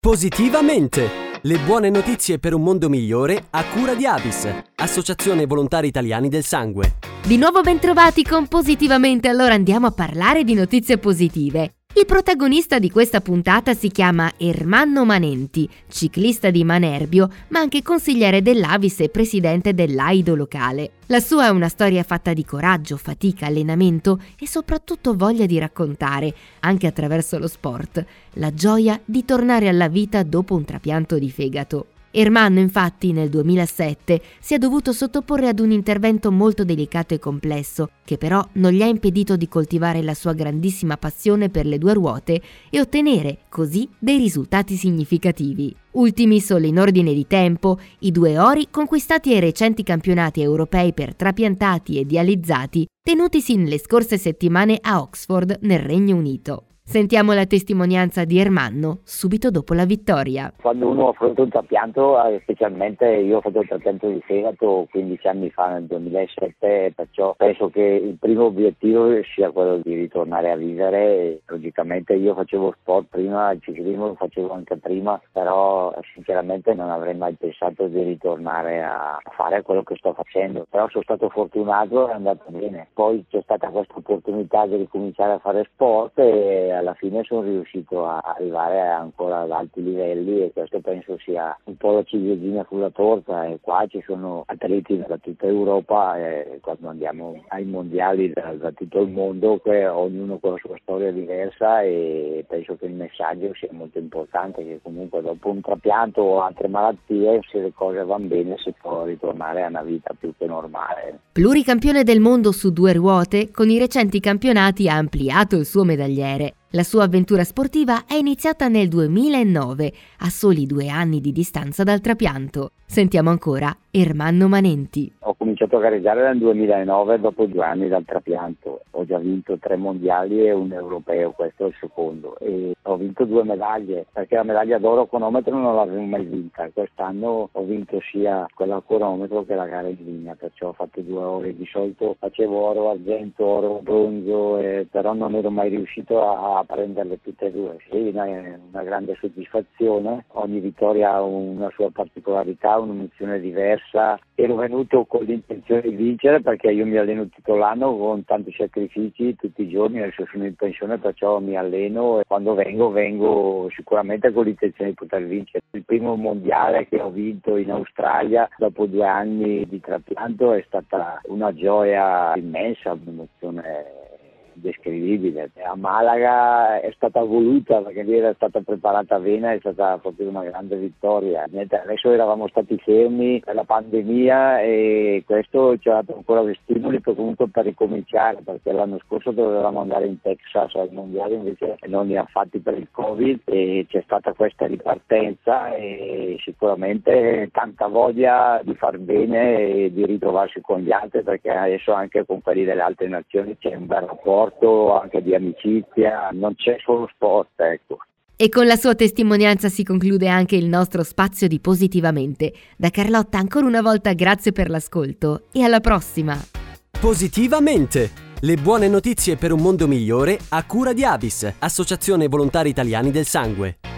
Positivamente! Le buone notizie per un mondo migliore a cura di Avis, Associazione Volontari Italiani del Sangue. Di nuovo bentrovati con Positivamente, allora andiamo a parlare di notizie positive. Il protagonista di questa puntata si chiama Ermanno Manenti, ciclista di Manerbio, ma anche consigliere dell'Avis e presidente dell'Aido locale. La sua è una storia fatta di coraggio, fatica, allenamento e soprattutto voglia di raccontare, anche attraverso lo sport, la gioia di tornare alla vita dopo un trapianto di fegato. Ermanno infatti nel 2007 si è dovuto sottoporre ad un intervento molto delicato e complesso, che però non gli ha impedito di coltivare la sua grandissima passione per le due ruote e ottenere così dei risultati significativi. Ultimi solo in ordine di tempo, i due ori conquistati ai recenti campionati europei per trapiantati e dializzati tenutisi nelle scorse settimane a Oxford nel Regno Unito. Sentiamo la testimonianza di Ermanno subito dopo la vittoria. Quando uno affronta un trapianto, eh, specialmente io ho fatto il trapianto di fegato 15 anni fa nel 2007, perciò penso che il primo obiettivo sia quello di ritornare a vivere. Logicamente io facevo sport prima, il ciclismo lo facevo anche prima, però sinceramente non avrei mai pensato di ritornare a fare quello che sto facendo. Però sono stato fortunato e è andato bene. Poi c'è stata questa opportunità di ricominciare a fare sport e alla fine sono riuscito a arrivare ancora ad alti livelli e questo penso sia un po' la ciliegina sulla torta e qua ci sono atleti da tutta Europa e quando andiamo ai mondiali da, da tutto il mondo che ognuno con la sua storia diversa e penso che il messaggio sia molto importante che comunque dopo un trapianto o altre malattie se le cose vanno bene si può ritornare a una vita più che normale. Pluricampione del mondo su due ruote, con i recenti campionati ha ampliato il suo medagliere. La sua avventura sportiva è iniziata nel 2009, a soli due anni di distanza dal trapianto. Sentiamo ancora Ermanno Manenti. Ho cominciato a gareggiare nel 2009 dopo due anni dal trapianto. Ho già vinto tre mondiali e un europeo, questo è il secondo. E ho vinto due medaglie, perché la medaglia d'oro cronometro non l'avevo mai vinta. Quest'anno ho vinto sia quella a cronometro che la gara in linea, perciò ho fatto due ore. Di solito facevo oro, argento, oro, bronzo, eh, però non ero mai riuscito a, a prenderle tutte e due. Sì, una, una grande soddisfazione. Ogni vittoria ha una sua particolarità un'emozione diversa. Ero venuto con l'intenzione di vincere perché io mi alleno tutto l'anno con tanti sacrifici tutti i giorni, adesso sono in pensione perciò mi alleno e quando vengo vengo sicuramente con l'intenzione di poter vincere. Il primo mondiale che ho vinto in Australia dopo due anni di trapianto è stata una gioia immensa, un'emozione indescrivibile. A Malaga è stata voluta perché lì era stata preparata bene, è stata proprio una grande vittoria. Niente, adesso eravamo stati fermi per la pandemia e questo ci ha dato ancora dei stimoli per per ricominciare perché l'anno scorso dovevamo andare in Texas al mondiale invece non li ha fatti per il Covid e c'è stata questa ripartenza e sicuramente tanta voglia di far bene e di ritrovarsi con gli altri perché adesso anche con quelli delle altre nazioni c'è un bel rapporto rapporto anche di amicizia, non c'è solo sport, ecco. E con la sua testimonianza si conclude anche il nostro spazio di Positivamente. Da Carlotta ancora una volta grazie per l'ascolto e alla prossima! Positivamente! Le buone notizie per un mondo migliore a cura di Avis, Associazione Volontari Italiani del Sangue.